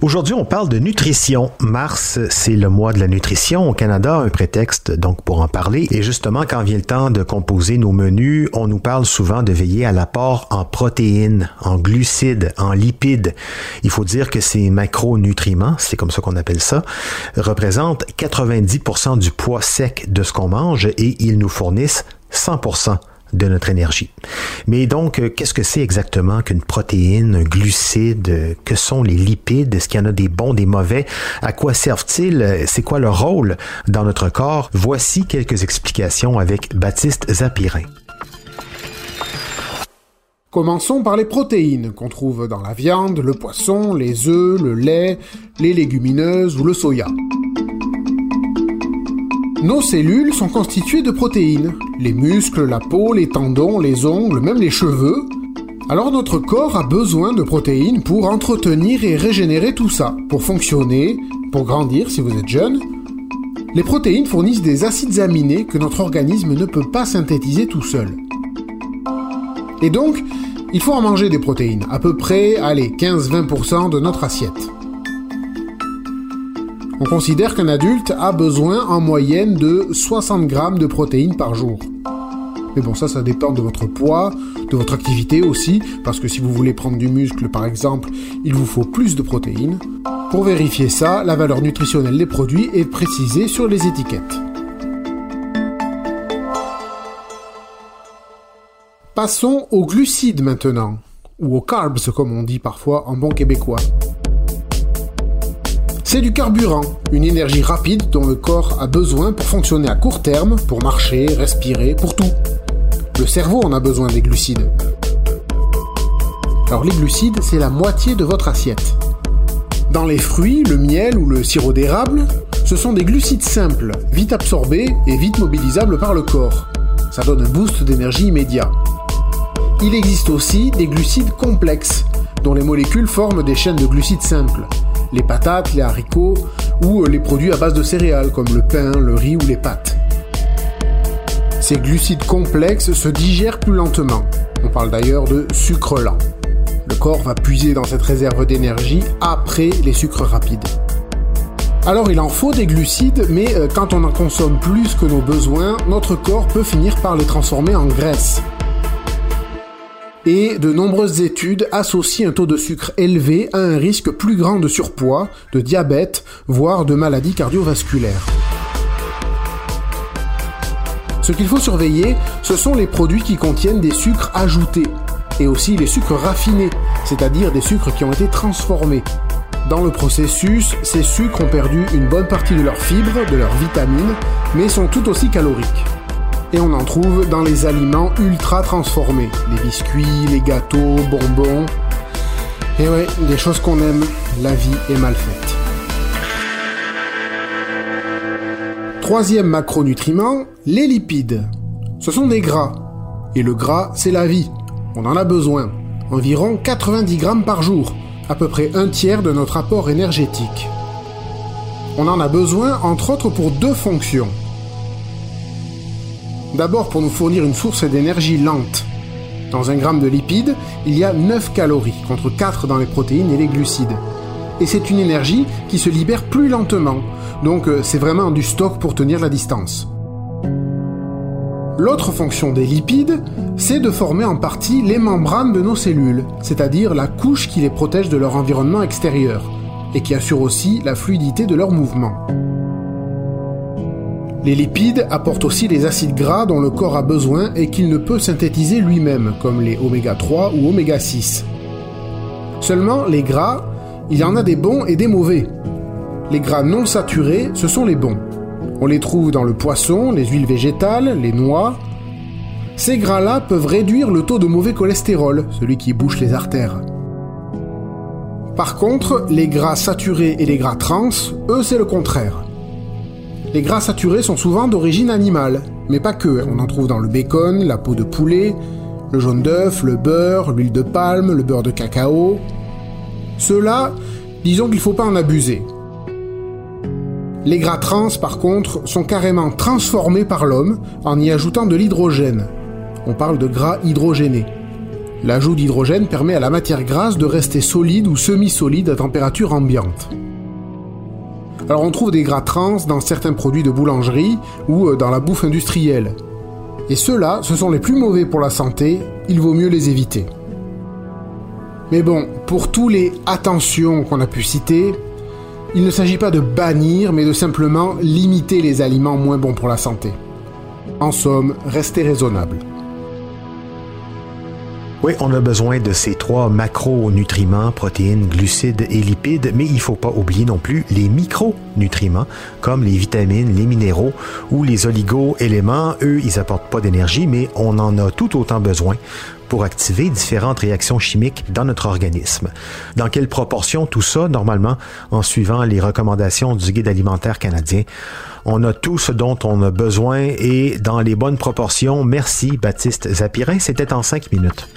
Aujourd'hui, on parle de nutrition. Mars, c'est le mois de la nutrition au Canada, un prétexte donc pour en parler. Et justement, quand vient le temps de composer nos menus, on nous parle souvent de veiller à l'apport en protéines, en glucides, en lipides. Il faut dire que ces macronutriments, c'est comme ça qu'on appelle ça, représentent 90% du poids sec de ce qu'on mange et ils nous fournissent 100% de notre énergie. Mais donc, euh, qu'est-ce que c'est exactement qu'une protéine, un glucide? Que sont les lipides? Est-ce qu'il y en a des bons, des mauvais? À quoi servent-ils? C'est quoi leur rôle dans notre corps? Voici quelques explications avec Baptiste Zapirin. Commençons par les protéines qu'on trouve dans la viande, le poisson, les œufs, le lait, les légumineuses ou le soya. Nos cellules sont constituées de protéines. Les muscles, la peau, les tendons, les ongles, même les cheveux. Alors notre corps a besoin de protéines pour entretenir et régénérer tout ça, pour fonctionner, pour grandir si vous êtes jeune. Les protéines fournissent des acides aminés que notre organisme ne peut pas synthétiser tout seul. Et donc, il faut en manger des protéines, à peu près, allez, 15-20% de notre assiette. On considère qu'un adulte a besoin en moyenne de 60 grammes de protéines par jour. Mais bon, ça, ça dépend de votre poids, de votre activité aussi, parce que si vous voulez prendre du muscle par exemple, il vous faut plus de protéines. Pour vérifier ça, la valeur nutritionnelle des produits est précisée sur les étiquettes. Passons aux glucides maintenant, ou aux carbs comme on dit parfois en bon québécois. C'est du carburant, une énergie rapide dont le corps a besoin pour fonctionner à court terme, pour marcher, respirer, pour tout. Le cerveau en a besoin des glucides. Alors les glucides, c'est la moitié de votre assiette. Dans les fruits, le miel ou le sirop d'érable, ce sont des glucides simples, vite absorbés et vite mobilisables par le corps. Ça donne un boost d'énergie immédiat. Il existe aussi des glucides complexes, dont les molécules forment des chaînes de glucides simples les patates, les haricots ou les produits à base de céréales comme le pain, le riz ou les pâtes. Ces glucides complexes se digèrent plus lentement. On parle d'ailleurs de sucre lent. Le corps va puiser dans cette réserve d'énergie après les sucres rapides. Alors il en faut des glucides, mais euh, quand on en consomme plus que nos besoins, notre corps peut finir par les transformer en graisse et de nombreuses études associent un taux de sucre élevé à un risque plus grand de surpoids, de diabète, voire de maladies cardiovasculaires. Ce qu'il faut surveiller, ce sont les produits qui contiennent des sucres ajoutés, et aussi les sucres raffinés, c'est-à-dire des sucres qui ont été transformés. Dans le processus, ces sucres ont perdu une bonne partie de leurs fibres, de leurs vitamines, mais sont tout aussi caloriques et on en trouve dans les aliments ultra transformés, les biscuits, les gâteaux, bonbons. Et ouais, des choses qu'on aime, la vie est mal faite. Troisième macronutriment, les lipides. Ce sont des gras. Et le gras, c'est la vie. On en a besoin. Environ 90 grammes par jour, à peu près un tiers de notre apport énergétique. On en a besoin entre autres pour deux fonctions. D'abord pour nous fournir une source d'énergie lente. Dans un gramme de lipides, il y a 9 calories, contre 4 dans les protéines et les glucides. Et c'est une énergie qui se libère plus lentement, donc euh, c'est vraiment du stock pour tenir la distance. L'autre fonction des lipides, c'est de former en partie les membranes de nos cellules, c'est-à-dire la couche qui les protège de leur environnement extérieur, et qui assure aussi la fluidité de leur mouvement. Les lipides apportent aussi les acides gras dont le corps a besoin et qu'il ne peut synthétiser lui-même, comme les oméga 3 ou oméga 6. Seulement, les gras, il y en a des bons et des mauvais. les gras non saturés, ce sont les bons. On les trouve dans le poisson, les huiles végétales, les noix. Ces gras-là peuvent réduire le taux de mauvais cholestérol, celui qui bouche les artères. Par contre, les gras saturés et les gras trans, eux, c'est le contraire. Les gras saturés sont souvent d'origine animale, mais pas que. On en trouve dans le bacon, la peau de poulet, le jaune d'œuf, le beurre, l'huile de palme, le beurre de cacao. Ceux-là, disons qu'il ne faut pas en abuser. Les gras trans, par contre, sont carrément transformés par l'homme en y ajoutant de l'hydrogène. On parle de gras hydrogénés. L'ajout d'hydrogène permet à la matière grasse de rester solide ou semi-solide à température ambiante. Alors on trouve des gras trans dans certains produits de boulangerie ou euh, dans la bouffe industrielle. Et ceux-là, ce sont les plus mauvais pour la santé, il vaut mieux les éviter. Mais bon, pour tous les attentions qu'on a pu citer, il ne s'agit pas de bannir, mais de simplement limiter les aliments moins bons pour la santé. En somme, restez raisonnable. Oui, on a besoin de ces trois macronutriments, protéines, glucides et lipides, mais il faut pas oublier non plus les micronutriments, comme les vitamines, les minéraux ou les oligo-éléments. Eux, ils apportent pas d'énergie, mais on en a tout autant besoin pour activer différentes réactions chimiques dans notre organisme. Dans quelle proportion tout ça, normalement, en suivant les recommandations du guide alimentaire canadien? On a tout ce dont on a besoin et dans les bonnes proportions. Merci Baptiste Zapirin, c'était en cinq minutes.